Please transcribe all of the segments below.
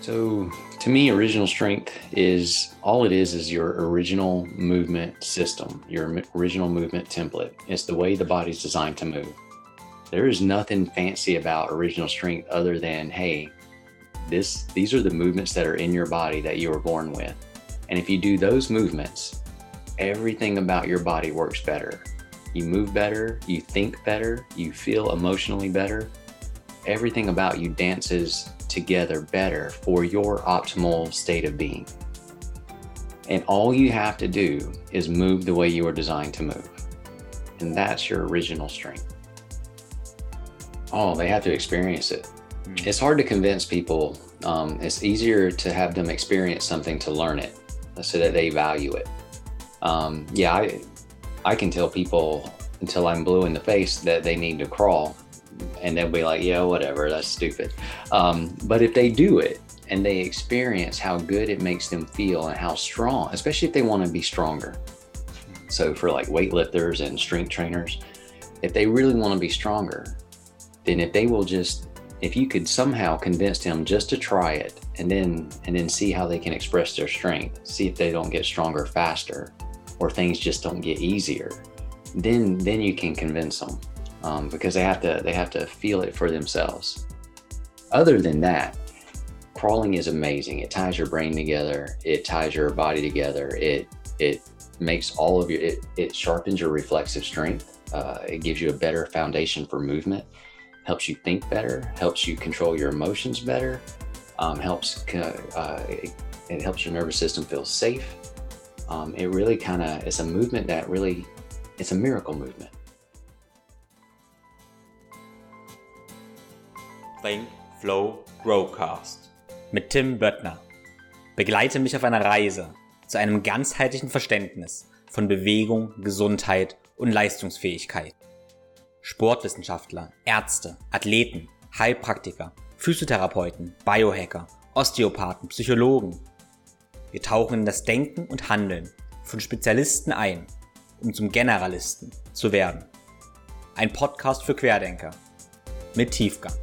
So, to me, original strength is all it is is your original movement system, your original movement template. It's the way the body's designed to move. There is nothing fancy about original strength other than, hey, this these are the movements that are in your body that you were born with. And if you do those movements, everything about your body works better. You move better, you think better, you feel emotionally better. Everything about you dances together better for your optimal state of being. And all you have to do is move the way you were designed to move. And that's your original strength. Oh, they have to experience it. Mm. It's hard to convince people. Um, it's easier to have them experience something to learn it so that they value it. Um, yeah, I, I can tell people until I'm blue in the face that they need to crawl and they'll be like, yeah, whatever, that's stupid. Um, but if they do it and they experience how good it makes them feel and how strong, especially if they want to be stronger. So for like weightlifters and strength trainers, if they really want to be stronger, then if they will just if you could somehow convince them just to try it and then and then see how they can express their strength, see if they don't get stronger faster or things just don't get easier, then then you can convince them um, because they have to they have to feel it for themselves. Other than that, crawling is amazing. It ties your brain together. It ties your body together. It it makes all of your it, it sharpens your reflexive strength. Uh, it gives you a better foundation for movement. Helps you think better. Helps you control your emotions better. Um, helps uh, it, it, helps your nervous system feel safe. Um, it really kind of it's a movement that really it's a miracle movement. Think, Flow, Growcast mit Tim Böttner. Begleite mich auf einer Reise zu einem ganzheitlichen Verständnis von Bewegung, Gesundheit und Leistungsfähigkeit. Sportwissenschaftler, Ärzte, Athleten, Heilpraktiker, Physiotherapeuten, Biohacker, Osteopathen, Psychologen. Wir tauchen in das Denken und Handeln von Spezialisten ein, um zum Generalisten zu werden. Ein Podcast für Querdenker mit Tiefgang.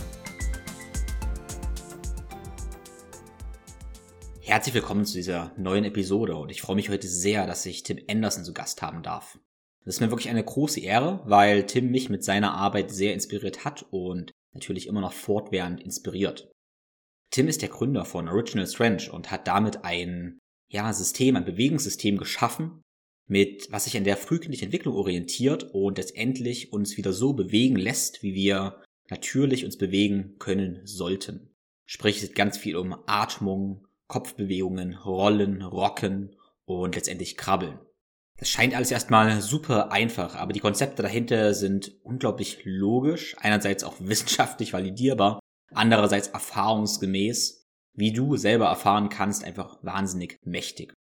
Herzlich willkommen zu dieser neuen Episode und ich freue mich heute sehr, dass ich Tim Anderson zu Gast haben darf. Das ist mir wirklich eine große Ehre, weil Tim mich mit seiner Arbeit sehr inspiriert hat und natürlich immer noch fortwährend inspiriert. Tim ist der Gründer von Original Strength und hat damit ein ja, System, ein Bewegungssystem geschaffen, mit was sich an der frühkindlichen Entwicklung orientiert und letztendlich uns wieder so bewegen lässt, wie wir natürlich uns bewegen können sollten. Sprich, es geht ganz viel um Atmung, Kopfbewegungen, Rollen, Rocken und letztendlich Krabbeln. Das scheint alles erstmal super einfach, aber die Konzepte dahinter sind unglaublich logisch, einerseits auch wissenschaftlich validierbar, andererseits erfahrungsgemäß, wie du selber erfahren kannst, einfach wahnsinnig mächtig.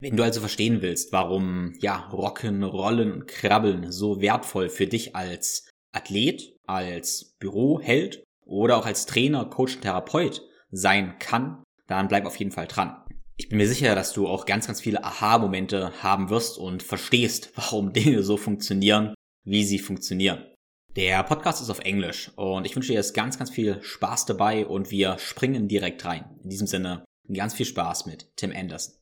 Wenn du also verstehen willst, warum ja Rocken, Rollen und Krabbeln so wertvoll für dich als Athlet, als Büroheld oder auch als Trainer, Coach und Therapeut sein kann, dann bleib auf jeden Fall dran. Ich bin mir sicher, dass du auch ganz, ganz viele Aha-Momente haben wirst und verstehst, warum Dinge so funktionieren, wie sie funktionieren. Der Podcast ist auf Englisch und ich wünsche dir jetzt ganz, ganz viel Spaß dabei und wir springen direkt rein. In diesem Sinne, ganz viel Spaß mit Tim Anderson.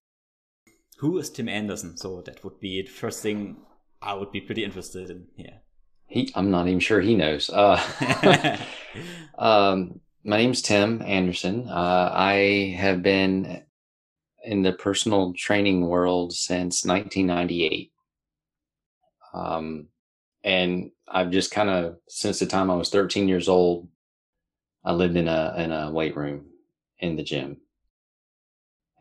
Who is Tim Anderson? So that would be the first thing I would be pretty interested in here. He, I'm not even sure he knows. Uh, um, my name's Tim Anderson. Uh, I have been in the personal training world since 1998. Um, and I've just kind of, since the time I was 13 years old, I lived in a, in a weight room in the gym.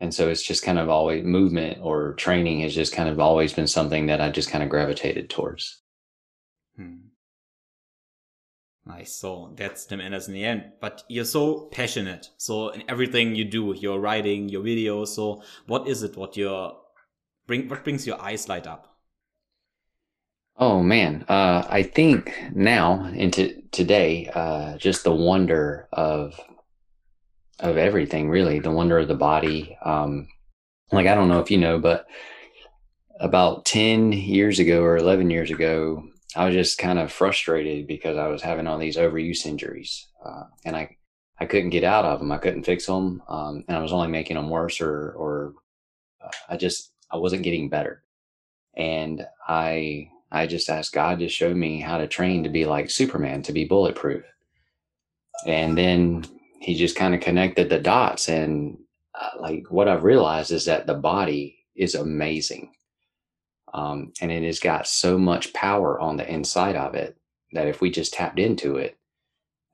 And so it's just kind of always movement or training has just kind of always been something that I just kind of gravitated towards. Hmm. Nice. So that's the Anderson in the end. But you're so passionate. So in everything you do, your writing, your videos. So what is it? What your bring? What brings your eyes light up? Oh man, uh, I think now into today, uh, just the wonder of of everything. Really, the wonder of the body. Um, like I don't know if you know, but about ten years ago or eleven years ago, I was just kind of frustrated because I was having all these overuse injuries, uh, and I I couldn't get out of them. I couldn't fix them, um, and I was only making them worse, or or uh, I just I wasn't getting better. And I I just asked God to show me how to train to be like Superman, to be bulletproof. And then He just kind of connected the dots, and uh, like what I've realized is that the body is amazing. Um, and it has got so much power on the inside of it that if we just tapped into it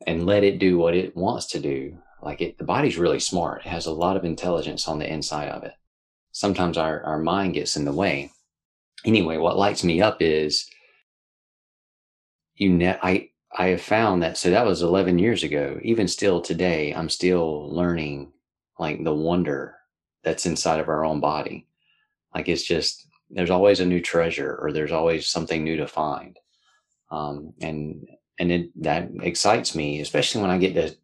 and let it do what it wants to do, like it, the body's really smart. It has a lot of intelligence on the inside of it. Sometimes our, our mind gets in the way. Anyway, what lights me up is you ne- I I have found that so that was 11 years ago. Even still today, I'm still learning like the wonder that's inside of our own body. Like it's just there's always a new treasure or there's always something new to find. Um, and and it, that excites me, especially when I get to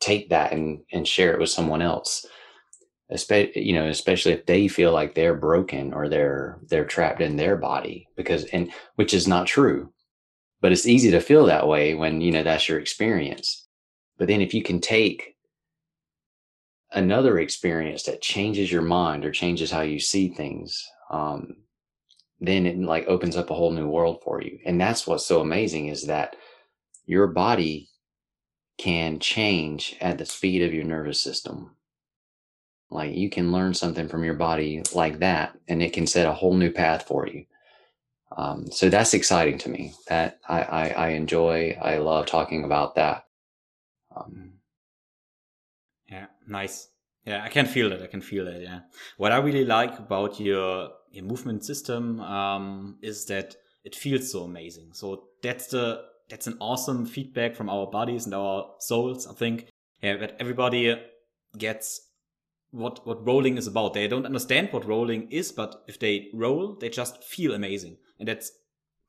take that and and share it with someone else. Especially, you know, especially if they feel like they're broken or they're they're trapped in their body because and which is not true, but it's easy to feel that way when you know that's your experience. But then if you can take another experience that changes your mind or changes how you see things, um, then it like opens up a whole new world for you. And that's what's so amazing is that your body can change at the speed of your nervous system. Like you can learn something from your body like that, and it can set a whole new path for you. Um, so that's exciting to me. That I, I, I enjoy. I love talking about that. Um, yeah, nice. Yeah, I can feel that. I can feel that. Yeah. What I really like about your your movement system um, is that it feels so amazing. So that's the that's an awesome feedback from our bodies and our souls. I think yeah, that everybody gets what what rolling is about. They don't understand what rolling is, but if they roll, they just feel amazing, and that's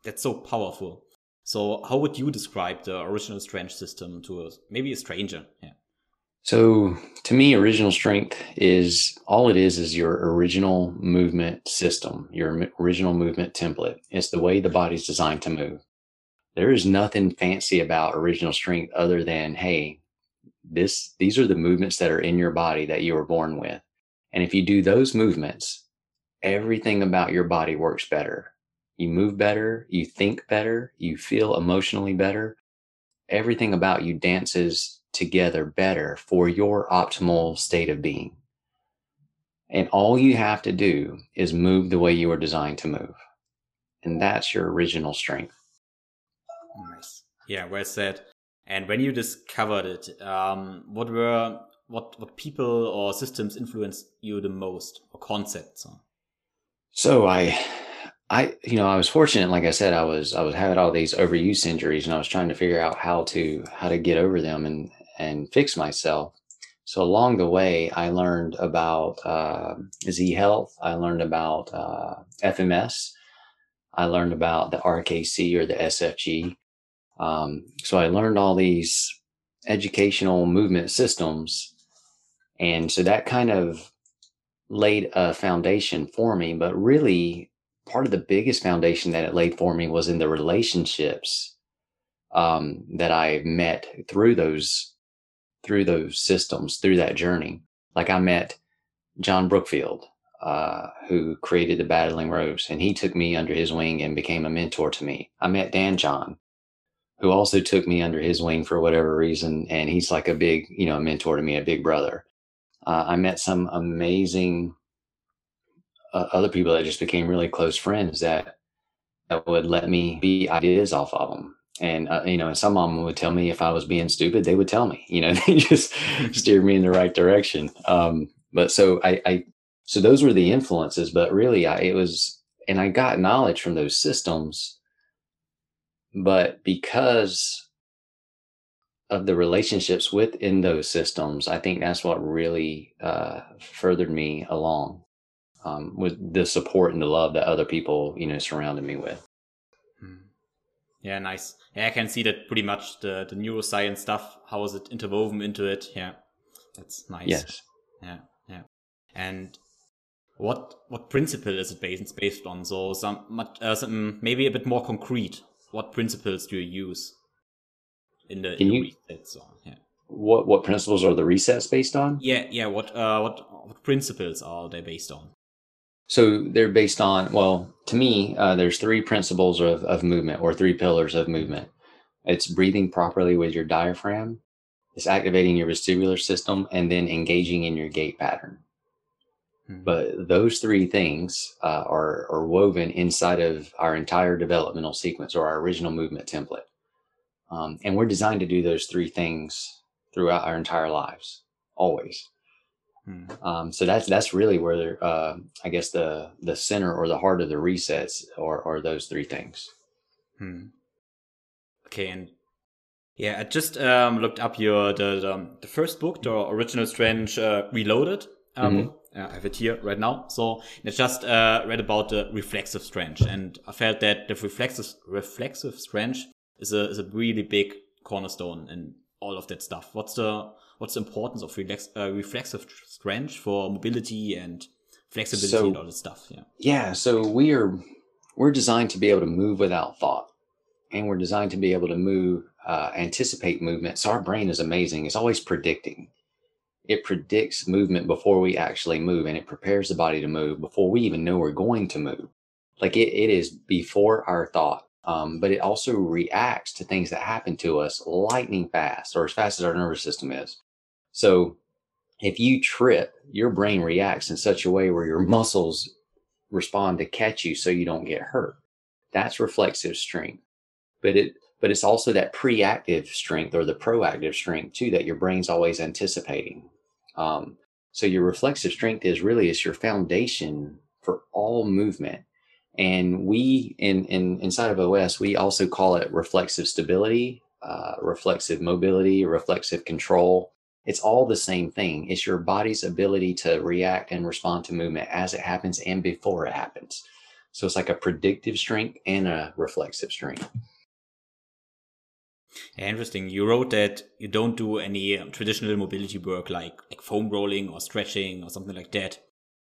that's so powerful. So, how would you describe the original strength system to a, maybe a stranger? Yeah. So to me, original strength is all it is is your original movement system, your original movement template. It's the way the body's designed to move. There is nothing fancy about original strength other than, hey, this these are the movements that are in your body that you were born with. And if you do those movements, everything about your body works better. You move better, you think better, you feel emotionally better. Everything about you dances together better for your optimal state of being. And all you have to do is move the way you were designed to move. And that's your original strength. Nice. Yeah, well said. And when you discovered it, um, what were what what people or systems influenced you the most or concepts? So I I you know I was fortunate like I said I was I was having all these overuse injuries and I was trying to figure out how to how to get over them and and fix myself. So along the way, I learned about uh, Z Health. I learned about uh, FMS. I learned about the RKC or the SFG. Um, so I learned all these educational movement systems, and so that kind of laid a foundation for me. But really, part of the biggest foundation that it laid for me was in the relationships um, that I met through those through those systems, through that journey. Like I met John Brookfield, uh, who created the Battling Ropes, and he took me under his wing and became a mentor to me. I met Dan John, who also took me under his wing for whatever reason, and he's like a big, you know, mentor to me, a big brother. Uh, I met some amazing uh, other people that just became really close friends that that would let me be ideas off of them and uh, you know and some mom would tell me if i was being stupid they would tell me you know they just steered me in the right direction um, but so I, I so those were the influences but really i it was and i got knowledge from those systems but because of the relationships within those systems i think that's what really uh, furthered me along um, with the support and the love that other people you know surrounded me with. Yeah nice yeah, I can see that pretty much the, the neuroscience stuff. How is it interwoven into it? Yeah, that's nice. Yes. Yeah, yeah. And what what principle is it based based on? So some, uh, some maybe a bit more concrete. What principles do you use in the, in you, research? So, yeah. what what principles are the resets based on? Yeah, yeah. What uh, what, what principles are they based on? So they're based on well, to me, uh, there's three principles of of movement or three pillars of movement. It's breathing properly with your diaphragm, it's activating your vestibular system, and then engaging in your gait pattern. Mm-hmm. But those three things uh, are are woven inside of our entire developmental sequence or our original movement template, um, and we're designed to do those three things throughout our entire lives, always. Hmm. Um, so that's that's really where uh, I guess the the center or the heart of the resets are, are those three things. Hmm. Okay, and yeah, I just um, looked up your the, the, um, the first book, the original Strength uh, Reloaded. Um, mm-hmm. I have it here right now. So I just uh, read about the reflexive strength, and I felt that the reflexive reflexive strength is a is a really big cornerstone in all of that stuff. What's the what's the importance of relax, uh, reflexive strength for mobility and flexibility so, and all this stuff? Yeah. Yeah. So we are we're designed to be able to move without thought, and we're designed to be able to move, uh, anticipate movement. So our brain is amazing. It's always predicting. It predicts movement before we actually move, and it prepares the body to move before we even know we're going to move. Like it, it is before our thought um, but it also reacts to things that happen to us lightning fast or as fast as our nervous system is. So if you trip, your brain reacts in such a way where your muscles respond to catch you so you don't get hurt. That's reflexive strength. But it but it's also that pre-active strength or the proactive strength too that your brain's always anticipating. Um, so your reflexive strength is really is your foundation for all movement and we in, in inside of OS, we also call it reflexive stability, uh, reflexive mobility, reflexive control. It's all the same thing. It's your body's ability to react and respond to movement as it happens and before it happens. So it's like a predictive strength and a reflexive strength. Interesting. You wrote that you don't do any um, traditional mobility work like, like foam rolling or stretching or something like that.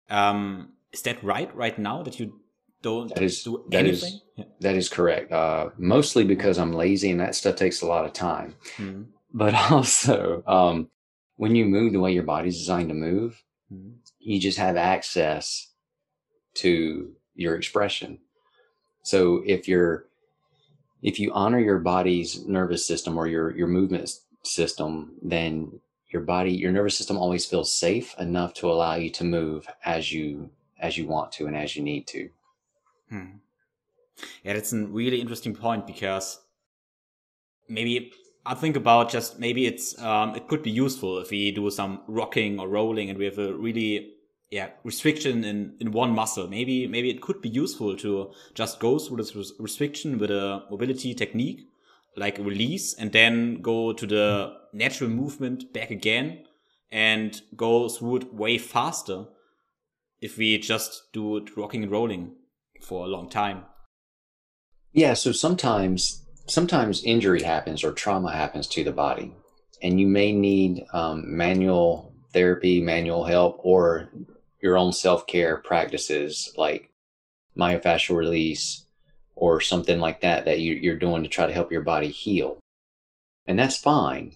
Um, is that right right now that you don't that is, do that anything? Is, yeah. that is correct. Uh, mostly because I'm lazy and that stuff takes a lot of time. Mm-hmm. But also, um, when you move the way your body's designed to move, mm-hmm. you just have access to your expression. So if you're if you honor your body's nervous system or your your movement system, then your body your nervous system always feels safe enough to allow you to move as you as you want to and as you need to. Hmm. Yeah, that's a really interesting point because maybe I think about just maybe it's um, it could be useful if we do some rocking or rolling and we have a really yeah restriction in in one muscle. Maybe maybe it could be useful to just go through this restriction with a mobility technique like release and then go to the natural movement back again and go through it way faster if we just do it rocking and rolling for a long time. Yeah, so sometimes sometimes injury happens or trauma happens to the body, and you may need um, manual therapy, manual help, or your own self care practices like myofascial release or something like that that you, you're doing to try to help your body heal, and that's fine.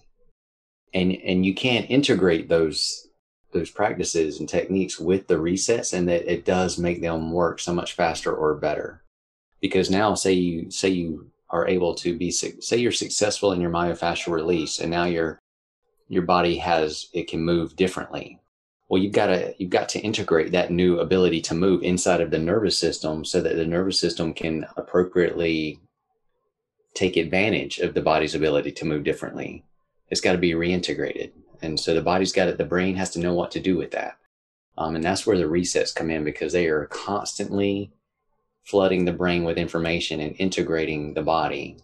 And and you can integrate those those practices and techniques with the resets and that it does make them work so much faster or better because now say you say you are able to be say you're successful in your myofascial release and now your your body has it can move differently. Well you've got to you've got to integrate that new ability to move inside of the nervous system so that the nervous system can appropriately take advantage of the body's ability to move differently. It's got to be reintegrated. And so the body's got it, the brain has to know what to do with that. Um, and that's where the resets come in because they are constantly flooding the brain with information and integrating the body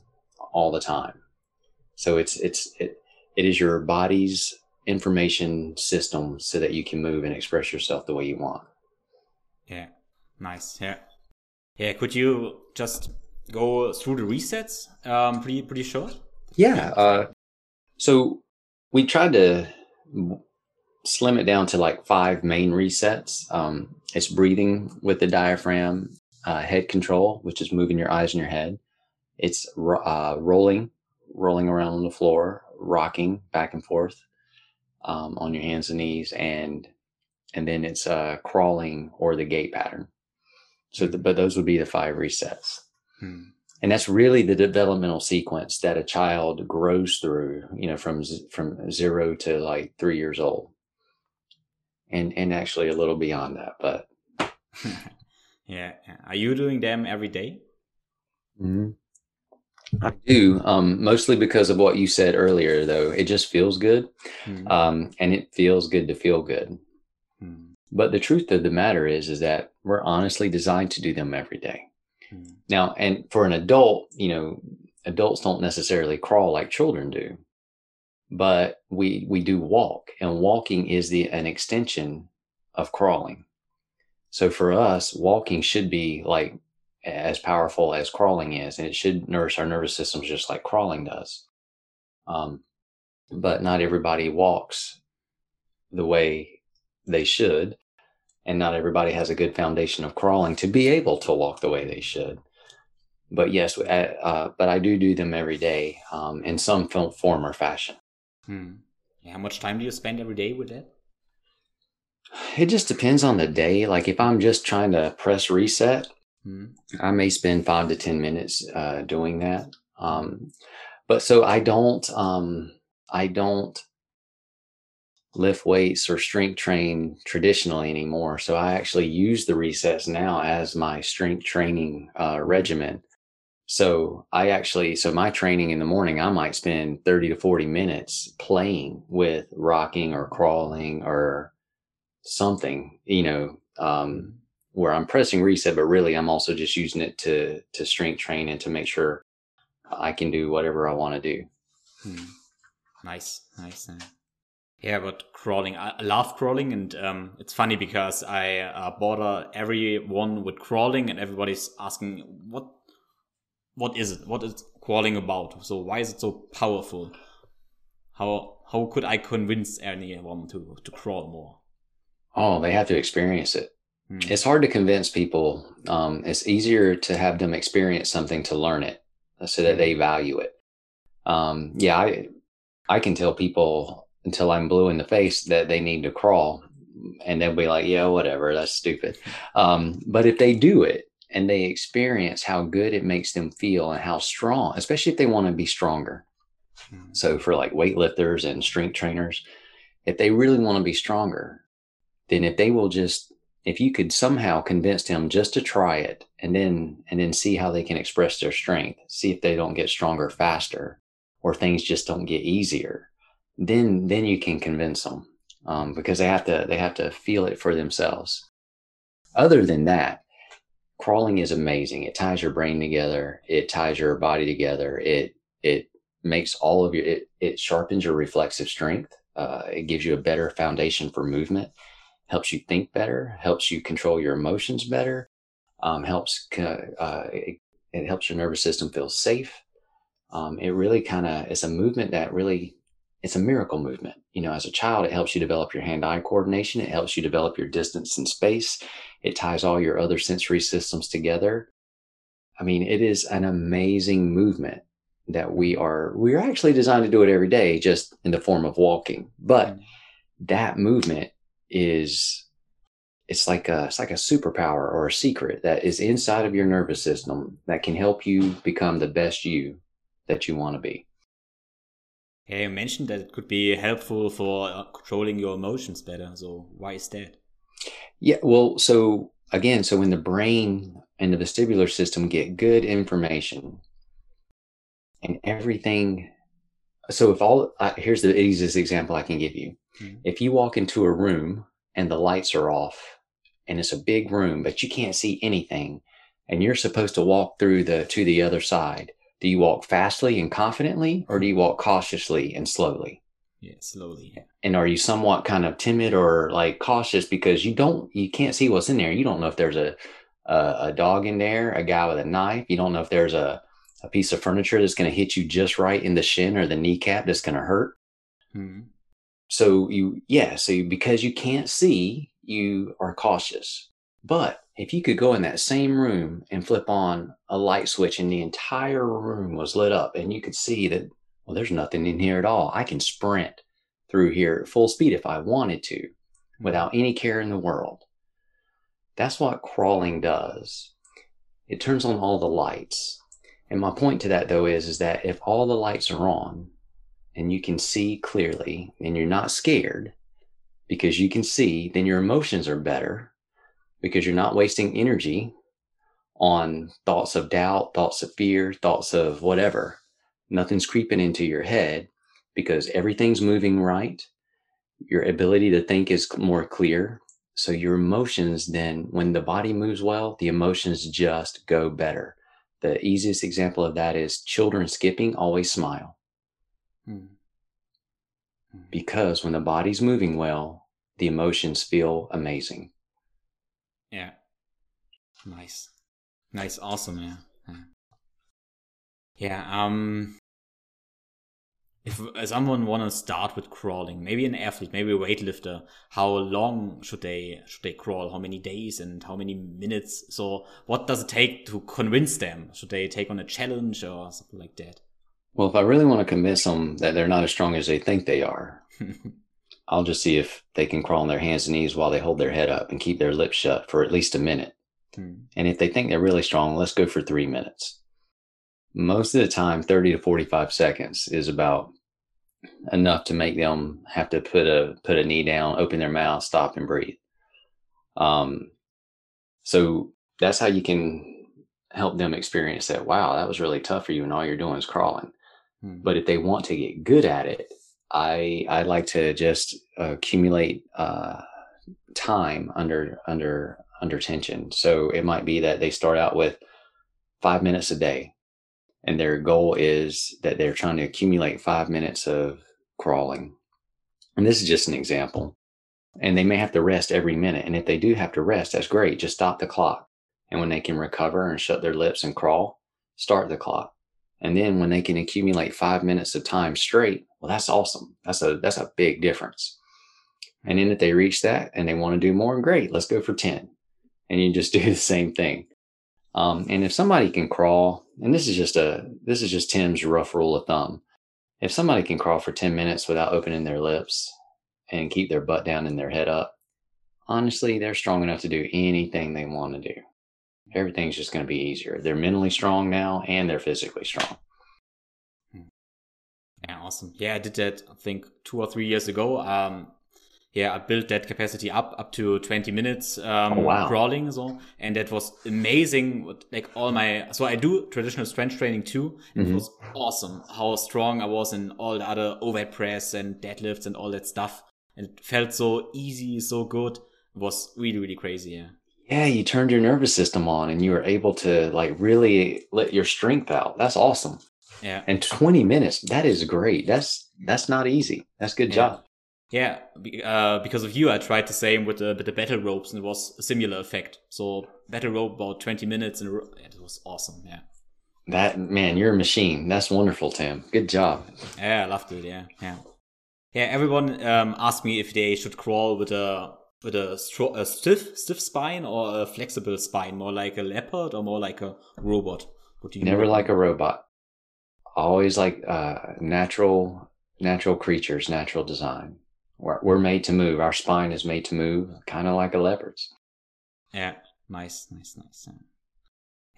all the time. So it's, it's, it, it is your body's information system so that you can move and express yourself the way you want. Yeah. Nice. Yeah. Yeah. Could you just go through the resets um, pretty, pretty short? Yeah. Uh, so we tried to slim it down to like five main resets. Um, it's breathing with the diaphragm, uh, head control, which is moving your eyes and your head. It's uh, rolling, rolling around on the floor, rocking back and forth um, on your hands and knees, and and then it's uh, crawling or the gait pattern. So, the, but those would be the five resets. Hmm. And that's really the developmental sequence that a child grows through, you know, from from zero to like three years old, and and actually a little beyond that. But yeah, are you doing them every day? Mm-hmm. I do, um, mostly because of what you said earlier. Though it just feels good, mm. um, and it feels good to feel good. Mm. But the truth of the matter is, is that we're honestly designed to do them every day. Mm. Now, and for an adult, you know, adults don't necessarily crawl like children do, but we we do walk, and walking is the an extension of crawling. So for us, walking should be like as powerful as crawling is, and it should nourish our nervous systems just like crawling does. Um, but not everybody walks the way they should, and not everybody has a good foundation of crawling to be able to walk the way they should. But yes, uh, but I do do them every day um, in some form or fashion. Hmm. How much time do you spend every day with that? It just depends on the day. Like if I'm just trying to press reset, Mm-hmm. I may spend five to 10 minutes uh, doing that. Um, but so I don't, um, I don't lift weights or strength train traditionally anymore. So I actually use the resets now as my strength training uh, regimen. So I actually, so my training in the morning, I might spend 30 to 40 minutes playing with rocking or crawling or something, you know, um, where I'm pressing reset, but really I'm also just using it to to strength train and to make sure I can do whatever I want to do. Hmm. Nice, nice. Yeah, but crawling, I love crawling, and um, it's funny because I uh, bother everyone with crawling, and everybody's asking what what is it? What is crawling about? So why is it so powerful? How how could I convince anyone to to crawl more? Oh, they have to experience it. Hmm. It's hard to convince people. Um, it's easier to have them experience something to learn it uh, so that they hmm. value it. Um, yeah, I, I can tell people until I'm blue in the face that they need to crawl and they'll be like, yeah, whatever, that's stupid. Um, but if they do it and they experience how good it makes them feel and how strong, especially if they want to be stronger. Hmm. So for like weightlifters and strength trainers, if they really want to be stronger, then if they will just if you could somehow convince them just to try it and then and then see how they can express their strength see if they don't get stronger faster or things just don't get easier then then you can convince them um, because they have to they have to feel it for themselves. Other than that crawling is amazing. It ties your brain together. It ties your body together. It it makes all of your it, it sharpens your reflexive strength. Uh, it gives you a better foundation for movement helps you think better, helps you control your emotions better, um, helps uh, it, it, helps your nervous system feel safe. Um, it really kind of it's a movement that really it's a miracle movement. You know, as a child, it helps you develop your hand-eye coordination. It helps you develop your distance and space. It ties all your other sensory systems together. I mean, it is an amazing movement that we are we are actually designed to do it every day, just in the form of walking. But mm. that movement is it's like a it's like a superpower or a secret that is inside of your nervous system that can help you become the best you that you want to be. Yeah, you mentioned that it could be helpful for uh, controlling your emotions better. So why is that? Yeah, well, so again, so when the brain and the vestibular system get good information and everything so if all uh, here's the easiest example i can give you mm-hmm. if you walk into a room and the lights are off and it's a big room but you can't see anything and you're supposed to walk through the to the other side do you walk fastly and confidently or do you walk cautiously and slowly yeah slowly yeah. and are you somewhat kind of timid or like cautious because you don't you can't see what's in there you don't know if there's a a, a dog in there a guy with a knife you don't know if there's a a piece of furniture that's going to hit you just right in the shin or the kneecap that's going to hurt. Mm-hmm. So you, yeah, so you, because you can't see, you are cautious. But if you could go in that same room and flip on a light switch and the entire room was lit up and you could see that Well, there's nothing in here at all. I can sprint through here at full speed if I wanted to without any care in the world. That's what crawling does. It turns on all the lights. And my point to that though is, is that if all the lights are on and you can see clearly and you're not scared because you can see, then your emotions are better because you're not wasting energy on thoughts of doubt, thoughts of fear, thoughts of whatever. Nothing's creeping into your head because everything's moving right. Your ability to think is more clear. So your emotions then, when the body moves well, the emotions just go better. The easiest example of that is children skipping always smile. Hmm. Hmm. Because when the body's moving well, the emotions feel amazing. Yeah. Nice. Nice. Awesome. Yeah. Yeah. yeah um, if someone want to start with crawling, maybe an athlete, maybe a weightlifter, how long should they should they crawl? How many days and how many minutes? So, what does it take to convince them? Should they take on a challenge or something like that? Well, if I really want to convince them that they're not as strong as they think they are, I'll just see if they can crawl on their hands and knees while they hold their head up and keep their lips shut for at least a minute. Hmm. And if they think they're really strong, let's go for three minutes. Most of the time, 30 to 45 seconds is about enough to make them have to put a put a knee down, open their mouth, stop and breathe. Um, so that's how you can help them experience that. Wow, that was really tough for you, and all you're doing is crawling. Hmm. But if they want to get good at it, I I like to just accumulate uh, time under under under tension. So it might be that they start out with five minutes a day, and their goal is that they're trying to accumulate five minutes of crawling. And this is just an example. And they may have to rest every minute. And if they do have to rest, that's great. Just stop the clock. And when they can recover and shut their lips and crawl, start the clock. And then when they can accumulate five minutes of time straight, well, that's awesome. That's a that's a big difference. And then if they reach that and they want to do more, great, let's go for 10. And you just do the same thing. Um, and if somebody can crawl, and this is just a this is just Tim's rough rule of thumb. If somebody can crawl for 10 minutes without opening their lips and keep their butt down and their head up, honestly, they're strong enough to do anything they want to do everything's just going to be easier. They're mentally strong now and they're physically strong. Hmm. Yeah, awesome. Yeah, I did that, I think, two or three years ago. Um, yeah, I built that capacity up up to 20 minutes um, oh, wow. crawling, so and that was amazing. Like all my, so I do traditional strength training too. Mm-hmm. It was awesome how strong I was in all the other overhead press and deadlifts and all that stuff. And it felt so easy, so good. It was really, really crazy. Yeah yeah, you turned your nervous system on and you were able to like really let your strength out. That's awesome. Yeah. And 20 minutes, that is great. That's that's not easy. That's good yeah. job. Yeah, uh, because of you, I tried the same with the, with the battle ropes, and it was a similar effect. So battle rope about twenty minutes, and it was awesome. Yeah. That man, you're a machine. That's wonderful, Tim. Good job. Yeah, I loved it. Yeah, yeah, yeah. Everyone um, asked me if they should crawl with a with a, stro- a stiff stiff spine or a flexible spine, more like a leopard or more like a robot? What do you never like a robot? Always like uh, natural natural creatures, natural design. We're, we're made to move. Our spine is made to move, kind of like a leopard's. Yeah, nice, nice, nice.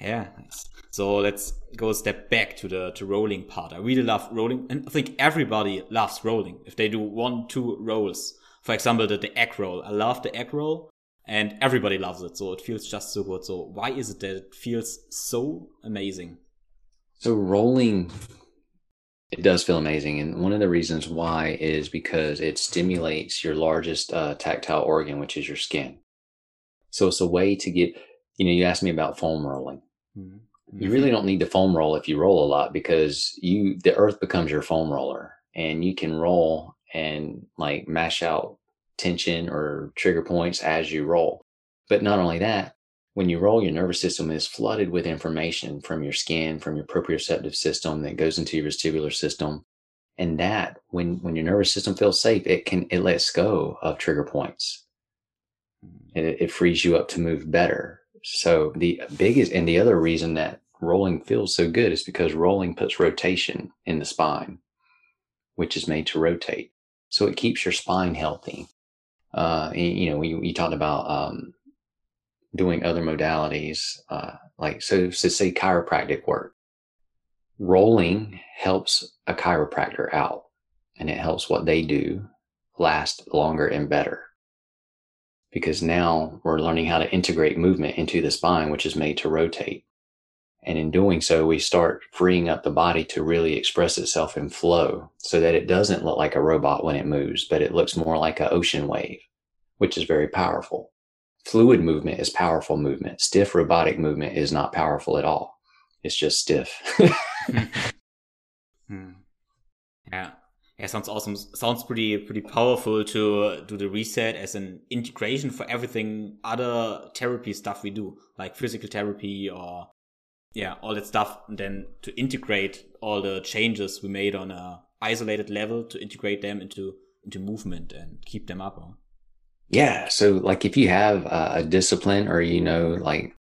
Yeah, nice. So let's go a step back to the to rolling part. I really love rolling, and I think everybody loves rolling. If they do one, two rolls, for example, the, the egg roll. I love the egg roll and everybody loves it. So it feels just so good. So why is it that it feels so amazing? So rolling, it does feel amazing. And one of the reasons why is because it stimulates your largest uh, tactile organ, which is your skin. So it's a way to get, you know, you asked me about foam rolling. Mm-hmm. You really don't need to foam roll if you roll a lot because you, the earth becomes your foam roller and you can roll and like mash out tension or trigger points as you roll. But not only that, when you roll, your nervous system is flooded with information from your skin, from your proprioceptive system that goes into your vestibular system. And that when when your nervous system feels safe, it can it lets go of trigger points. And it, it frees you up to move better. So the biggest and the other reason that rolling feels so good is because rolling puts rotation in the spine. which is made to rotate. So it keeps your spine healthy. Uh, you know, we, we talked about um, doing other modalities, uh, like so, so say chiropractic work. Rolling helps a chiropractor out, and it helps what they do last longer and better. Because now we're learning how to integrate movement into the spine, which is made to rotate. And in doing so, we start freeing up the body to really express itself in flow so that it doesn't look like a robot when it moves, but it looks more like an ocean wave, which is very powerful. Fluid movement is powerful movement. Stiff robotic movement is not powerful at all. It's just stiff. hmm. Yeah. Yeah, sounds awesome. Sounds pretty pretty powerful to do the reset as an integration for everything other therapy stuff we do, like physical therapy or yeah, all that stuff, and then to integrate all the changes we made on a isolated level to integrate them into into movement and keep them up. Yeah. So, like, if you have a discipline, or you know, like,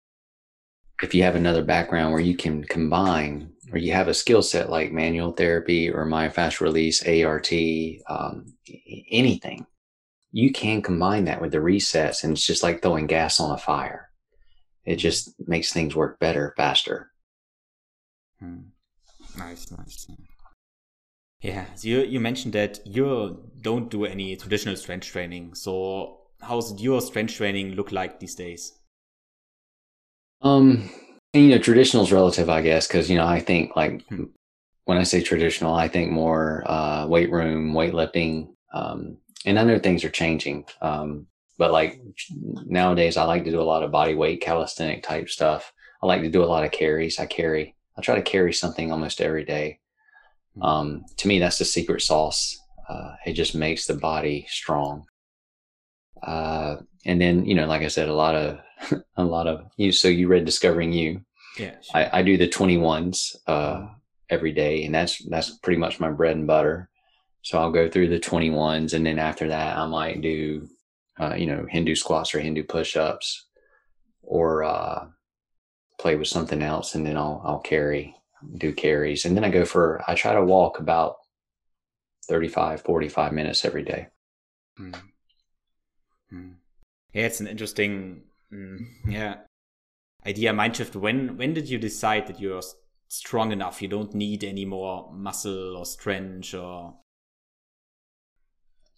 if you have another background where you can combine, or you have a skill set like manual therapy or myofascial release, ART, um, anything, you can combine that with the resets, and it's just like throwing gas on a fire it just makes things work better, faster. Hmm. Nice, nice. Yeah, so you, you mentioned that you don't do any traditional strength training. So how's your strength training look like these days? Um, and, you know, traditional is relative, I guess, because you know I think like hmm. when I say traditional, I think more uh, weight room, weightlifting, um, and I know things are changing. Um, but like nowadays, I like to do a lot of body weight calisthenic type stuff. I like to do a lot of carries. I carry, I try to carry something almost every day. Hmm. Um, to me, that's the secret sauce. Uh, it just makes the body strong. Uh, and then, you know, like I said, a lot of, a lot of you. So you read Discovering You. Yeah. Sure. I, I, do the 21s, uh, every day. And that's, that's pretty much my bread and butter. So I'll go through the 21s. And then after that, I might do uh, you know, Hindu squats or Hindu push-ups, or uh, play with something else, and then I'll I'll carry, do carries, and then I go for I try to walk about 35, 45 minutes every day. Mm. Yeah, it's an interesting, yeah, idea mind shift. When when did you decide that you're strong enough? You don't need any more muscle or strength or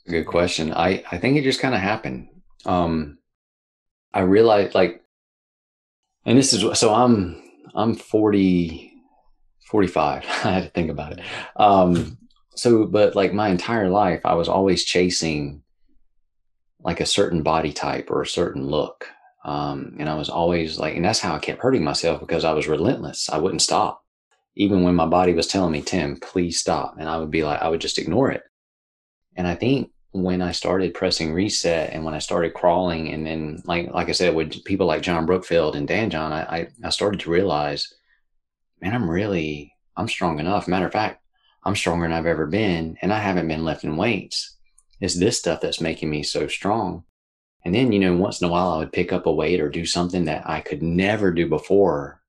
Good question. I, I think it just kind of happened. Um, I realized like, and this is, so I'm, I'm 40, 45. I had to think about it. Um, so, but like my entire life, I was always chasing like a certain body type or a certain look. Um, and I was always like, and that's how I kept hurting myself because I was relentless. I wouldn't stop. Even when my body was telling me, Tim, please stop. And I would be like, I would just ignore it. And I think when I started pressing reset and when I started crawling, and then like like I said, with people like John Brookfield and Dan John, I, I, I started to realize, man, I'm really I'm strong enough. Matter of fact, I'm stronger than I've ever been, and I haven't been lifting weights. It's this stuff that's making me so strong. And then, you know, once in a while I would pick up a weight or do something that I could never do before.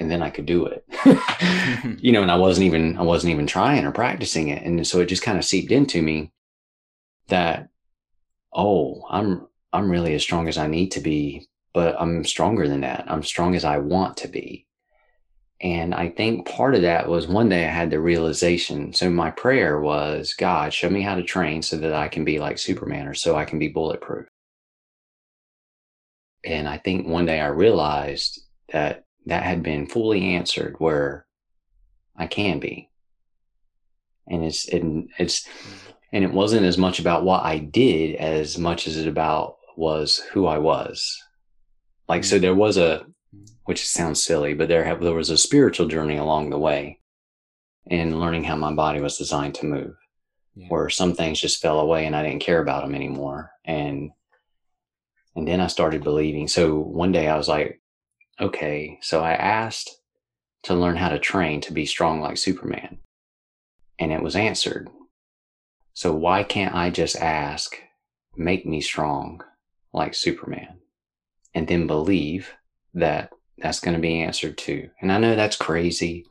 And then I could do it, mm-hmm. you know, and I wasn't even, I wasn't even trying or practicing it. And so it just kind of seeped into me that oh i'm i'm really as strong as i need to be but i'm stronger than that i'm strong as i want to be and i think part of that was one day i had the realization so my prayer was god show me how to train so that i can be like superman or so i can be bulletproof. And i think one day i realized that that had been fully answered where i can be. And it's it, it's and it wasn't as much about what I did as much as it about was who I was. Like, so mm. there was a, which sounds silly, but there have, there was a spiritual journey along the way in learning how my body was designed to move, yeah. where some things just fell away and I didn't care about them anymore. And, and then I started believing. So one day I was like, okay, so I asked to learn how to train to be strong like Superman. And it was answered so why can't I just ask, make me strong like Superman and then believe that that's going to be answered too? And I know that's crazy,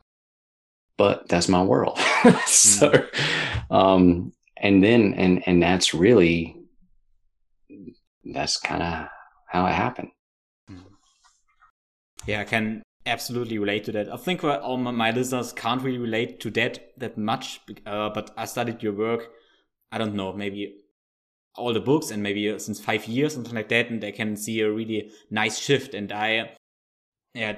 but that's my world. so, um, and then, and, and that's really, that's kind of how it happened. Yeah, I can absolutely relate to that. I think all my listeners can't really relate to that that much, uh, but I studied your work. I don't know, maybe all the books and maybe since five years, something like that, and I can see a really nice shift. And I, yeah,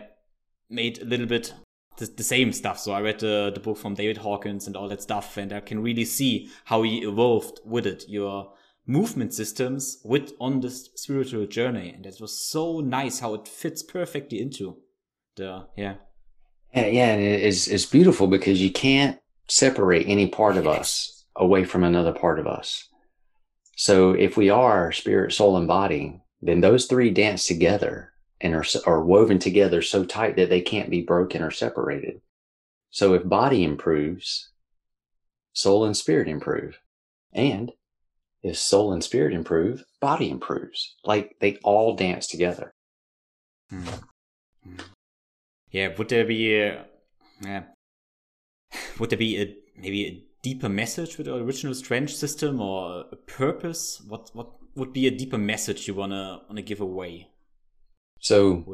made a little bit the, the same stuff. So I read the, the book from David Hawkins and all that stuff, and I can really see how he evolved with it. Your movement systems with on this spiritual journey, and that was so nice how it fits perfectly into the yeah. Yeah, yeah, and it's it's beautiful because you can't separate any part of us away from another part of us. So if we are spirit, soul, and body, then those three dance together and are, are woven together so tight that they can't be broken or separated. So if body improves, soul and spirit improve. And if soul and spirit improve, body improves. Like they all dance together. Mm-hmm. Yeah, would there be a, yeah, would there be a maybe a deeper message with the original strength system or a purpose? What what would be a deeper message you wanna wanna give away? So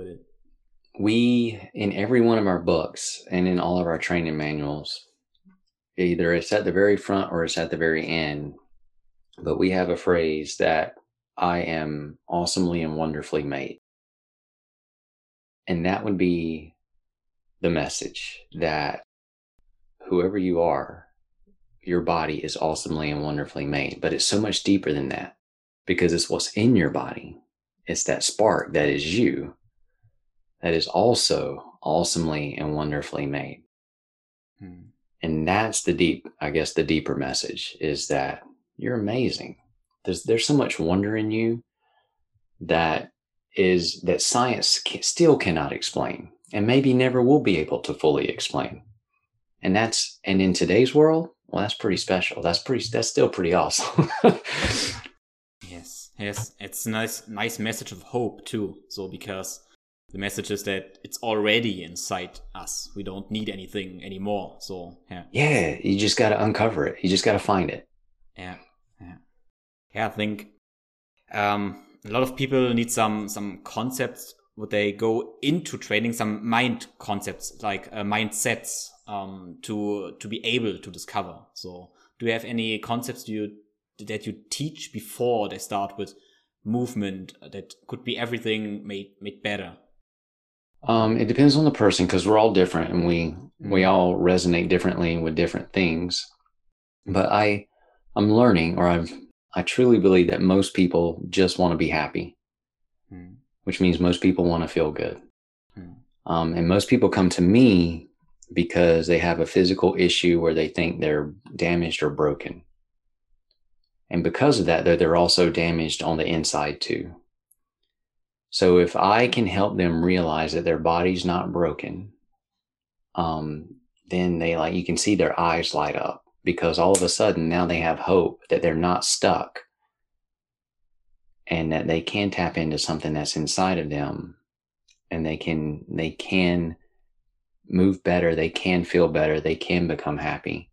we in every one of our books and in all of our training manuals, either it's at the very front or it's at the very end, but we have a phrase that I am awesomely and wonderfully made. And that would be the message that whoever you are, your body is awesomely and wonderfully made. But it's so much deeper than that because it's what's in your body. It's that spark that is you that is also awesomely and wonderfully made. Hmm. And that's the deep, I guess, the deeper message is that you're amazing. There's there's so much wonder in you that is that science can, still cannot explain and maybe never will be able to fully explain. And that's and in today's world, well, that's pretty special. That's pretty. That's still pretty awesome. yes, yes, it's a nice, nice message of hope too. So because the message is that it's already inside us. We don't need anything anymore. So yeah. Yeah, you just got to uncover it. You just got to find it. Yeah, yeah, yeah. I think um, a lot of people need some some concepts would they go into training some mind concepts like uh, mindsets um, to to be able to discover so do you have any concepts you that you teach before they start with movement that could be everything made made better um, it depends on the person because we're all different and we mm-hmm. we all resonate differently with different things but i i'm learning or i've i truly believe that most people just want to be happy mm which means most people want to feel good. Hmm. Um, and most people come to me because they have a physical issue where they think they're damaged or broken. And because of that, they're, they're also damaged on the inside too. So if I can help them realize that their body's not broken, um, then they like, you can see their eyes light up because all of a sudden now they have hope that they're not stuck and that they can tap into something that's inside of them and they can they can move better they can feel better they can become happy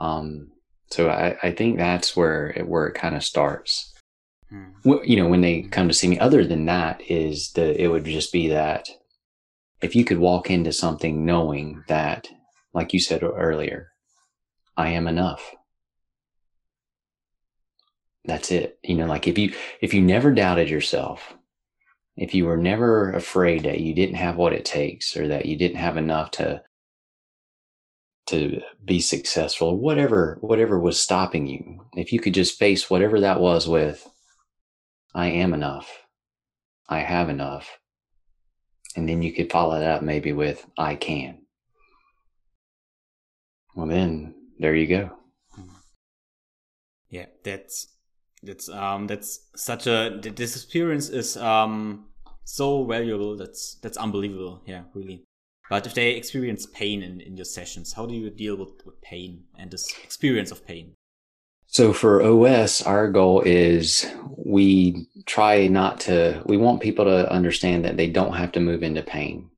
um so i i think that's where it where it kind of starts. Hmm. you know when they come to see me. Other than that is the it would just be that if you could walk into something knowing that like you said earlier i am enough. That's it. You know like if you if you never doubted yourself if you were never afraid that you didn't have what it takes or that you didn't have enough to to be successful whatever whatever was stopping you if you could just face whatever that was with i am enough. I have enough. And then you could follow that up maybe with i can. Well then there you go. Yeah that's that's um that's such a this experience is um so valuable that's that's unbelievable. Yeah really but if they experience pain in, in your sessions how do you deal with, with pain and this experience of pain so for os our goal is we try not to we want people to understand that they don't have to move into pain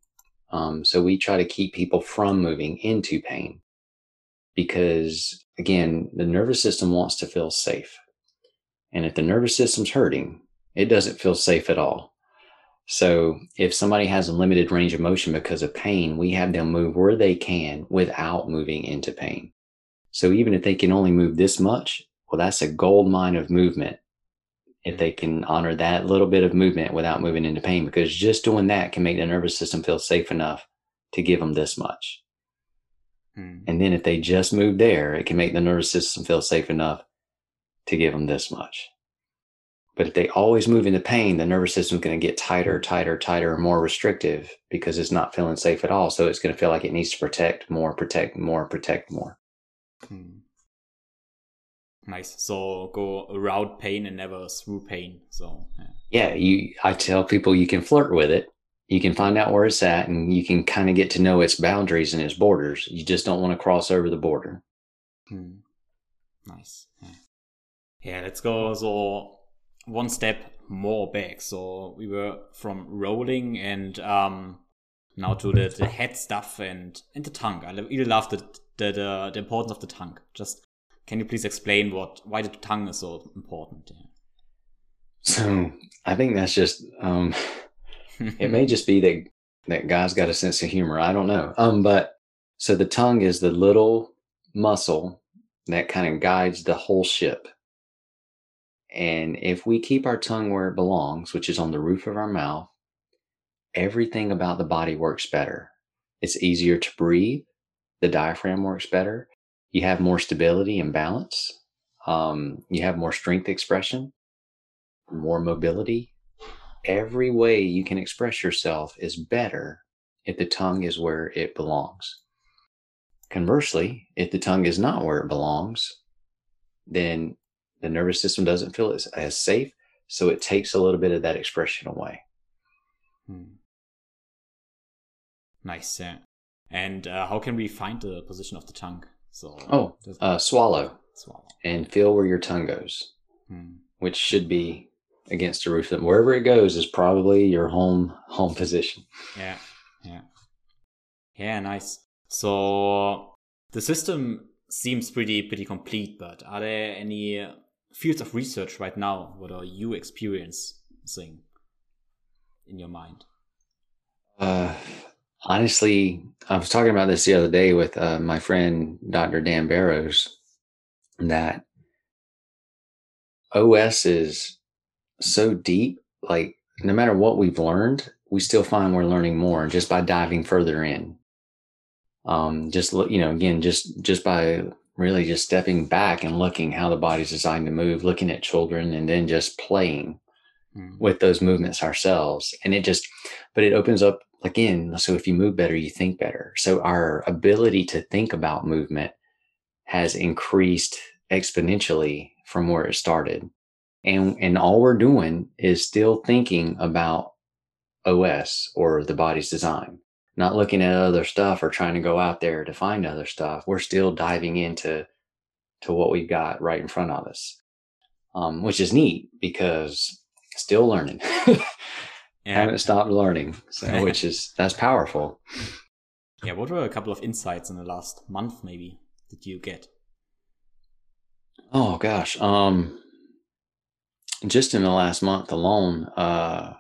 Um, so we try to keep people from moving into pain because, again, the nervous system wants to feel safe. And if the nervous system's hurting, it doesn't feel safe at all. So if somebody has a limited range of motion because of pain, we have them move where they can without moving into pain. So even if they can only move this much, well, that's a gold mine of movement. If they can honor that little bit of movement without moving into pain, because just doing that can make the nervous system feel safe enough to give them this much. Hmm. And then if they just move there, it can make the nervous system feel safe enough to give them this much. But if they always move into pain, the nervous system is going to get tighter, tighter, tighter, more restrictive because it's not feeling safe at all. So it's going to feel like it needs to protect more, protect more, protect more. Hmm. Nice. So go around pain and never through pain. So yeah. yeah, you. I tell people you can flirt with it. You can find out where it's at, and you can kind of get to know its boundaries and its borders. You just don't want to cross over the border. Hmm. Nice. Yeah. yeah. Let's go. So one step more back. So we were from rolling and um now to the, the head stuff and and the tongue. I really love the the, the, the importance of the tongue. Just can you please explain what why the tongue is so important? So I think that's just um, it may just be that that guy's got a sense of humor. I don't know. Um, but so the tongue is the little muscle that kind of guides the whole ship. And if we keep our tongue where it belongs, which is on the roof of our mouth, everything about the body works better. It's easier to breathe. The diaphragm works better you have more stability and balance. Um, you have more strength expression, more mobility. Every way you can express yourself is better if the tongue is where it belongs. Conversely, if the tongue is not where it belongs, then the nervous system doesn't feel as, as safe. So it takes a little bit of that expression away. Hmm. Nice. Yeah. And uh, how can we find the position of the tongue? So oh, uh, swallow, swallow, and feel where your tongue goes, hmm. which should be against the roof. Wherever it goes is probably your home home position. Yeah, yeah, yeah. Nice. So the system seems pretty pretty complete, but are there any fields of research right now? What are you experiencing in your mind? Uh, honestly, I was talking about this the other day with uh, my friend Dr. Dan Barrows that OS is so deep. Like, no matter what we've learned, we still find we're learning more just by diving further in. Um, just you know, again, just just by really just stepping back and looking how the body's designed to move, looking at children, and then just playing mm. with those movements ourselves, and it just, but it opens up again, so if you move better, you think better. So our ability to think about movement has increased exponentially from where it started. And, and all we're doing is still thinking about OS or the body's design, not looking at other stuff or trying to go out there to find other stuff. We're still diving into to what we've got right in front of us, um, which is neat because still learning. yeah. haven't stopped learning, so which is that's powerful. Yeah, what were a couple of insights in the last month maybe did you get? Oh gosh, um just in the last month alone, uh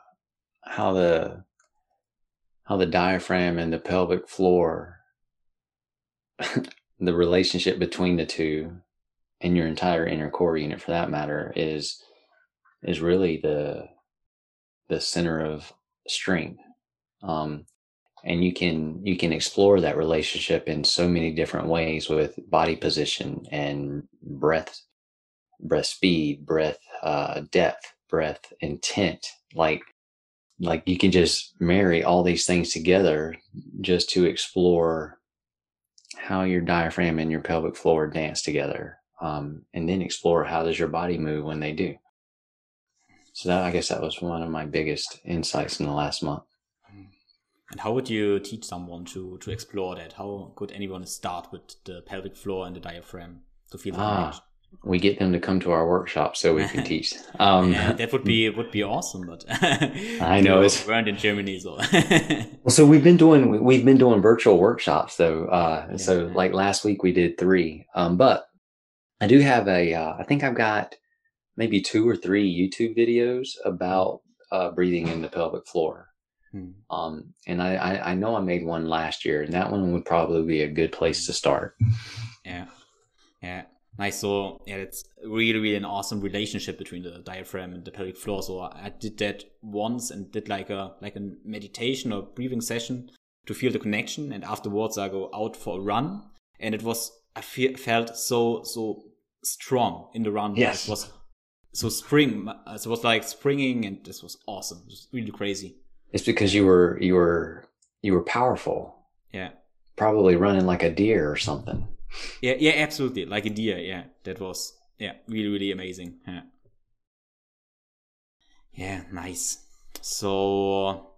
how the how the diaphragm and the pelvic floor the relationship between the two and your entire inner core unit for that matter is is really the the center of strength. Um, and you can you can explore that relationship in so many different ways with body position and breath breath speed breath uh, depth breath intent like like you can just marry all these things together just to explore how your diaphragm and your pelvic floor dance together um, and then explore how does your body move when they do so that I guess that was one of my biggest insights in the last month. And how would you teach someone to to explore that? How could anyone start with the pelvic floor and the diaphragm to feel ah, we get them to come to our workshop so we can teach. Um, yeah, that would be would be awesome, but I know it's weren't in Germany, so well. So we've been doing we've been doing virtual workshops though. Uh, yeah. So like last week we did three, um, but I do have a. Uh, I think I've got maybe two or three YouTube videos about uh, breathing in the pelvic floor. Hmm. Um, and I, I, I know I made one last year, and that one would probably be a good place to start. Yeah, yeah. Nice. So yeah, it's really, really an awesome relationship between the diaphragm and the pelvic floor. So I did that once and did like a like a meditation or breathing session to feel the connection. And afterwards, I go out for a run, and it was I fe- felt so so strong in the run. Yes, it was so spring. Uh, so it was like springing, and this was awesome. It was really crazy. It's because you were you were you were powerful. Yeah, probably running like a deer or something. Yeah, yeah, absolutely. Like a deer. Yeah, that was yeah, really, really amazing. Yeah. Yeah, nice. So,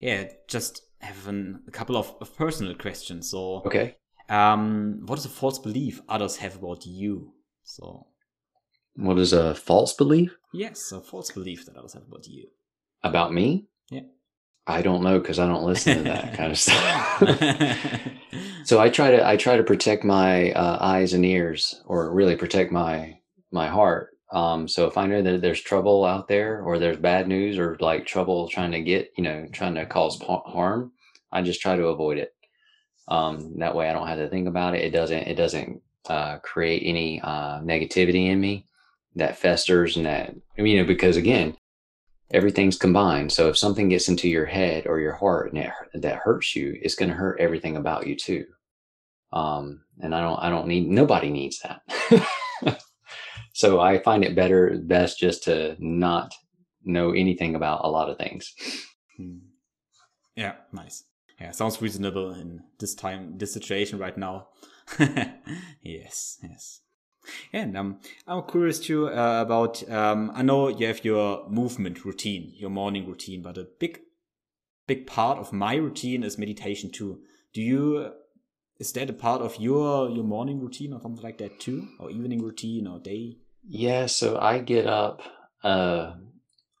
yeah, just have an, a couple of, of personal questions. So, okay. Um, what is a false belief others have about you? So, what is a false belief? Yes, a false belief that others have about you. About me? Yeah. I don't know because I don't listen to that kind of stuff. so I try to I try to protect my uh, eyes and ears, or really protect my my heart. Um, so if I know that there's trouble out there, or there's bad news, or like trouble trying to get you know trying to cause harm, I just try to avoid it. Um, that way I don't have to think about it. It doesn't it doesn't uh, create any uh, negativity in me that festers and that you know because again everything's combined. So if something gets into your head or your heart and it, that hurts you, it's going to hurt everything about you too. Um, and I don't, I don't need, nobody needs that. so I find it better, best just to not know anything about a lot of things. Hmm. Yeah, nice. Yeah, sounds reasonable in this time, this situation right now. yes, yes. And um, I'm curious too uh, about. Um, I know you have your movement routine, your morning routine, but a big, big part of my routine is meditation too. Do you? Is that a part of your your morning routine or something like that too, or evening routine or day? Yeah, so I get up uh,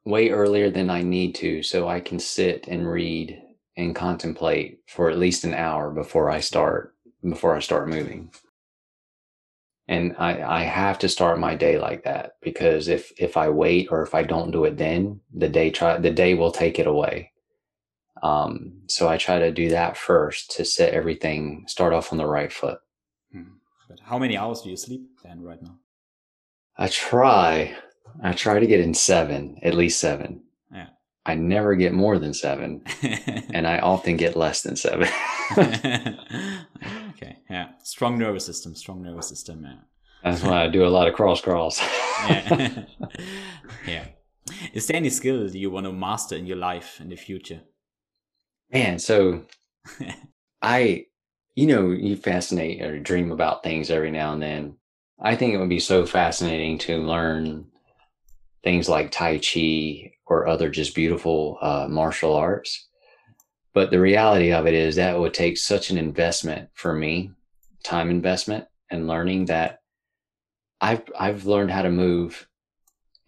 way earlier than I need to, so I can sit and read and contemplate for at least an hour before I start before I start moving and I, I have to start my day like that because if if I wait or if I don't do it then the day try the day will take it away. Um, so I try to do that first to set everything start off on the right foot. Hmm. But how many hours do you sleep then right now? I try I try to get in seven, at least seven. Yeah. I never get more than seven, and I often get less than seven. okay, yeah, strong nervous system, strong nervous system. Yeah. That's why I do a lot of cross crawls. yeah. yeah. Is there any skill that you want to master in your life in the future? Man, so I, you know, you fascinate or dream about things every now and then. I think it would be so fascinating to learn things like Tai Chi or other just beautiful uh, martial arts. But the reality of it is that it would take such an investment for me, time investment and learning that I've I've learned how to move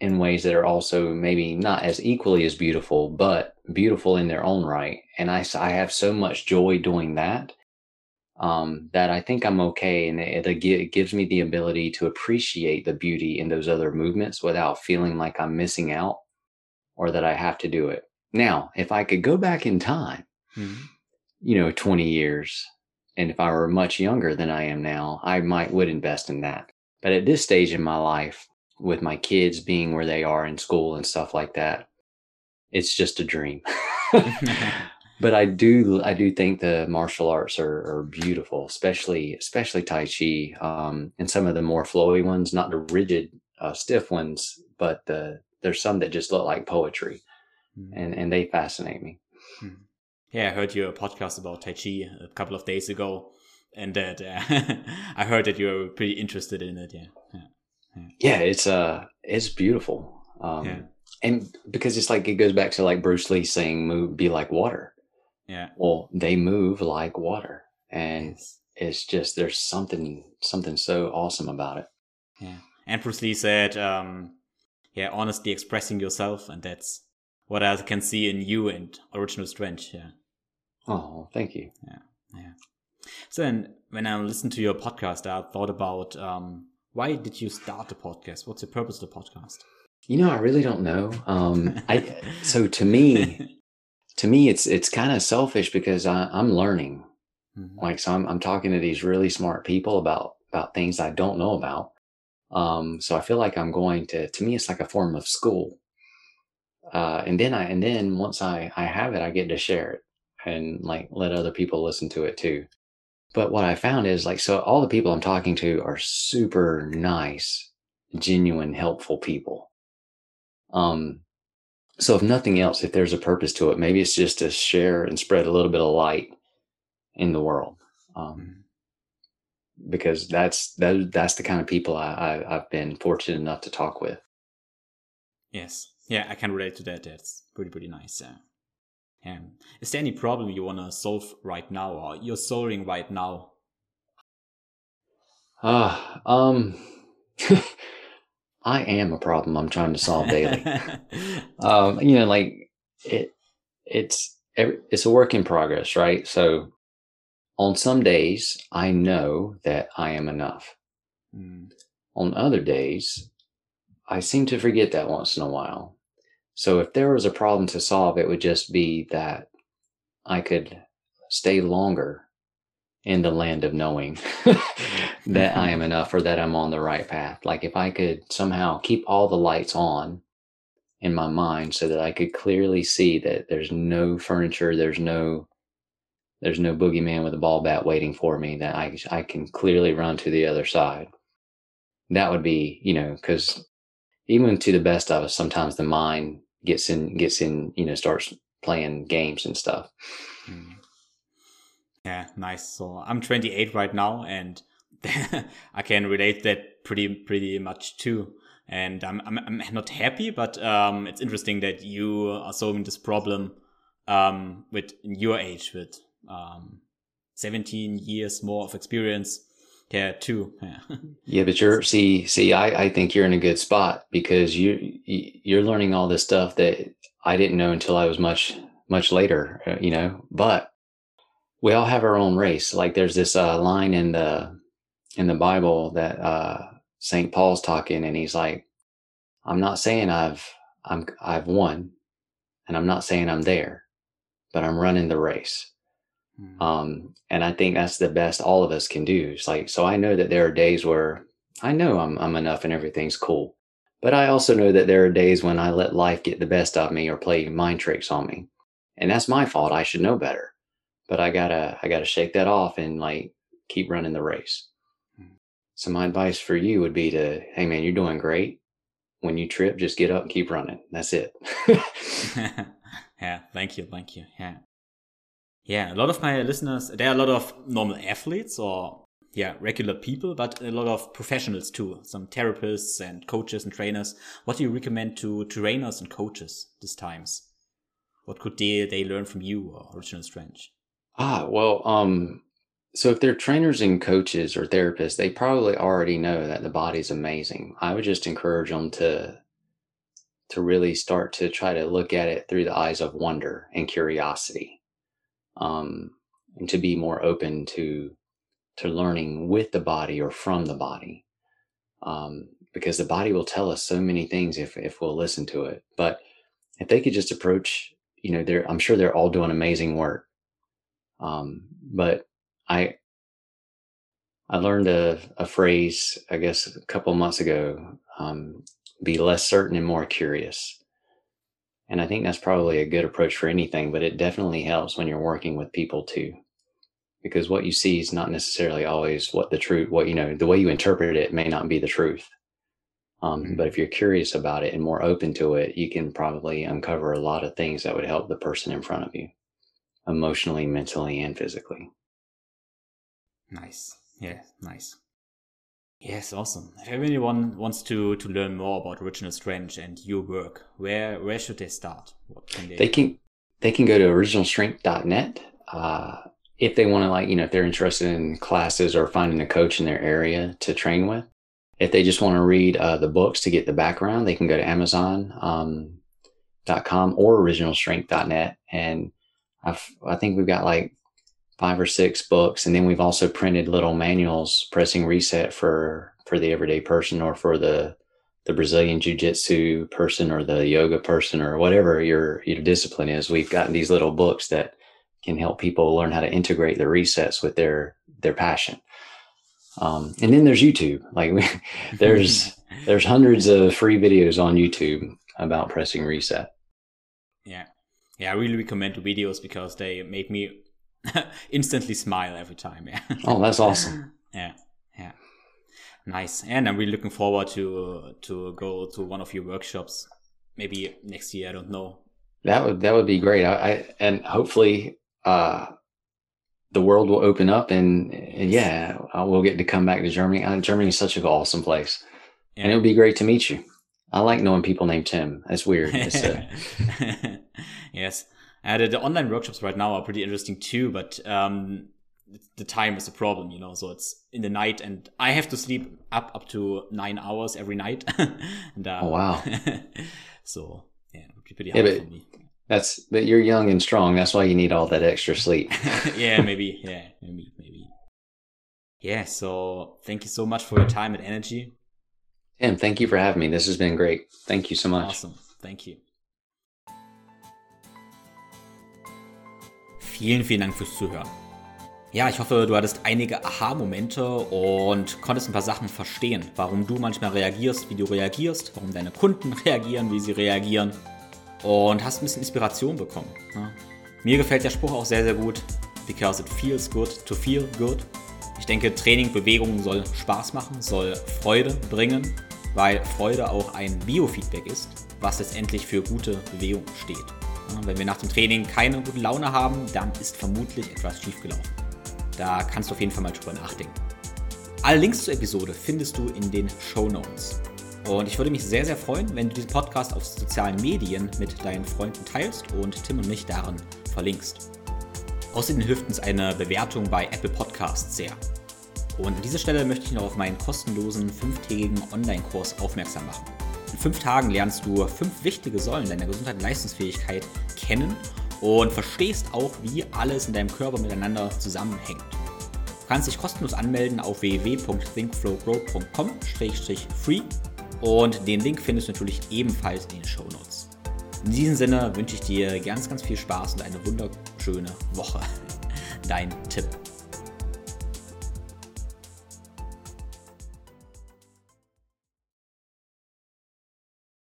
in ways that are also maybe not as equally as beautiful, but beautiful in their own right. And I, I have so much joy doing that um, that I think I'm okay. And it, it, gives me the ability to appreciate the beauty in those other movements without feeling like I'm missing out or that I have to do it. Now, if I could go back in time, mm-hmm. you know, 20 years, and if I were much younger than I am now, I might would invest in that. But at this stage in my life, with my kids being where they are in school and stuff like that, it's just a dream. but I do, I do think the martial arts are, are beautiful, especially, especially Tai Chi, um, and some of the more flowy ones, not the rigid, uh, stiff ones, but the there's some that just look like poetry, mm. and and they fascinate me. Yeah, I heard your podcast about Tai Chi a couple of days ago, and that uh, I heard that you were pretty interested in it. Yeah, yeah, yeah. yeah it's uh, it's beautiful. Um, yeah. and because it's like it goes back to like Bruce Lee saying, "Move, be like water." Yeah. Well, they move like water, and yes. it's just there's something something so awesome about it. Yeah And Bruce Lee said, um, yeah, honestly expressing yourself, and that's what I can see in you and Original Strength. Yeah. Oh, thank you. Yeah, yeah. So then, when I listened to your podcast, I thought about um, why did you start the podcast? What's the purpose of the podcast? You know, I really don't know. Um, I so to me, to me, it's it's kind of selfish because I, I'm learning. Mm-hmm. Like, so I'm I'm talking to these really smart people about about things I don't know about. Um, so I feel like I'm going to. To me, it's like a form of school. Uh, and then I and then once I I have it, I get to share it and like let other people listen to it too. But what I found is like so all the people I'm talking to are super nice, genuine, helpful people um, so if nothing else, if there's a purpose to it, maybe it's just to share and spread a little bit of light in the world. Um, because that's that that's the kind of people I, I have been fortunate enough to talk with. Yes, yeah, I can relate to that. That's pretty pretty nice. Yeah. Yeah. Is there any problem you want to solve right now, or you're solving right now? Ah, uh, um. I am a problem I'm trying to solve daily. um, you know, like it, it's it's a work in progress, right? So on some days, I know that I am enough. Mm. On other days, I seem to forget that once in a while. So if there was a problem to solve, it would just be that I could stay longer in the land of knowing that I am mm-hmm. enough or that I'm on the right path. Like if I could somehow keep all the lights on in my mind so that I could clearly see that there's no furniture, there's no there's no boogeyman with a ball bat waiting for me that I I can clearly run to the other side. That would be, you know, cuz even to the best of us sometimes the mind gets in gets in, you know, starts playing games and stuff. Mm. Yeah, nice. So I'm 28 right now, and I can relate that pretty pretty much too. And I'm I'm, I'm not happy, but um, it's interesting that you are solving this problem um, with your age, with um, 17 years more of experience. Yeah, too. Yeah. yeah, but you're see see I I think you're in a good spot because you you're learning all this stuff that I didn't know until I was much much later. Uh, you know, but we all have our own race. Like there's this uh, line in the in the Bible that uh, Saint Paul's talking, and he's like, "I'm not saying I've I'm I've won, and I'm not saying I'm there, but I'm running the race." Mm-hmm. Um, and I think that's the best all of us can do. It's like so I know that there are days where I know I'm I'm enough and everything's cool, but I also know that there are days when I let life get the best of me or play mind tricks on me, and that's my fault. I should know better but I gotta I gotta shake that off and like keep running the race. Hmm. So my advice for you would be to, hey man, you're doing great. When you trip, just get up and keep running. That's it. yeah, thank you, thank you. Yeah. Yeah, a lot of my listeners, there are a lot of normal athletes or yeah, regular people, but a lot of professionals too. Some therapists and coaches and trainers. What do you recommend to trainers and coaches these times? What could they, they learn from you or Original Strength? Ah, well, um, so if they're trainers and coaches or therapists, they probably already know that the body's amazing. I would just encourage them to to really start to try to look at it through the eyes of wonder and curiosity, um, and to be more open to to learning with the body or from the body, um, because the body will tell us so many things if if we'll listen to it. But if they could just approach, you know, they're I'm sure they're all doing amazing work um, but I I learned a, a phrase, I guess, a couple months ago um, be less certain and more curious. And I think that's probably a good approach for anything, but it definitely helps when you're working with people too. Because what you see is not necessarily always what the truth, what, you know, the way you interpret it may not be the truth. Um, mm-hmm. But if you're curious about it and more open to it, you can probably uncover a lot of things that would help the person in front of you emotionally, mentally, and physically. Nice. Yeah, nice. Yes, awesome. If anyone wants to to learn more about Original Strength and your work, where where should they start? Can they? They can they can go to originalstrength.net. Uh, if they want to, like you know, if they're interested in classes or finding a coach in their area to train with, if they just want to read uh, the books to get the background, they can go to Amazon.com um, or originalstrength.net. And I've, I think we've got like five or six books. And then we've also printed little manuals, pressing reset for, for the everyday person or for the, the Brazilian Jiu Jitsu person or the yoga person or whatever your, your discipline is. We've gotten these little books that can help people learn how to integrate the resets with their, their passion. Um, and then there's YouTube. Like we, there's there's hundreds of free videos on YouTube about pressing reset. Yeah, yeah, I really recommend the videos because they make me instantly smile every time. Yeah. Oh, that's awesome. yeah, yeah, nice. And I'm really looking forward to to go to one of your workshops. Maybe next year. I don't know. That would that would be great. I, I and hopefully uh, the world will open up and, and yeah, we'll get to come back to Germany. Uh, Germany is such an awesome place. Yeah. And it would be great to meet you. I like knowing people named Tim. That's weird. Uh... yes. Uh, the, the, online workshops right now are pretty interesting too, but um, the time is a problem, you know. So it's in the night, and I have to sleep up up to nine hours every night. and, uh, oh wow! so yeah, it would be pretty hard yeah, for me. That's but you're young and strong. That's why you need all that extra sleep. yeah, maybe. Yeah, maybe, maybe. Yeah. So thank you so much for your time and energy. Tim, thank you for having me. This has been great. Thank you so much. Awesome. Thank you. Vielen, vielen Dank fürs Zuhören. Ja, ich hoffe, du hattest einige Aha-Momente und konntest ein paar Sachen verstehen, warum du manchmal reagierst, wie du reagierst, warum deine Kunden reagieren, wie sie reagieren und hast ein bisschen Inspiration bekommen. Ja. Mir gefällt der Spruch auch sehr, sehr gut. Because it feels good to feel good. Ich denke, Training, Bewegung soll Spaß machen, soll Freude bringen, weil Freude auch ein Biofeedback ist, was letztendlich für gute Bewegung steht. Ja, wenn wir nach dem Training keine gute Laune haben, dann ist vermutlich etwas schiefgelaufen. Da kannst du auf jeden Fall mal drüber nachdenken. Alle Links zur Episode findest du in den Show Notes. Und ich würde mich sehr, sehr freuen, wenn du diesen Podcast auf sozialen Medien mit deinen Freunden teilst und Tim und mich darin verlinkst. Außerdem hilft uns eine Bewertung bei Apple Podcasts sehr. Und an dieser Stelle möchte ich noch auf meinen kostenlosen fünftägigen Online-Kurs aufmerksam machen. In fünf Tagen lernst du fünf wichtige Säulen deiner Gesundheit und Leistungsfähigkeit kennen und verstehst auch, wie alles in deinem Körper miteinander zusammenhängt. Du kannst dich kostenlos anmelden auf www.thinkflowgrow.com-free und den Link findest du natürlich ebenfalls in den Show Notes. In diesem Sinne wünsche ich dir ganz, ganz viel Spaß und eine wunderschöne Woche. Dein Tipp.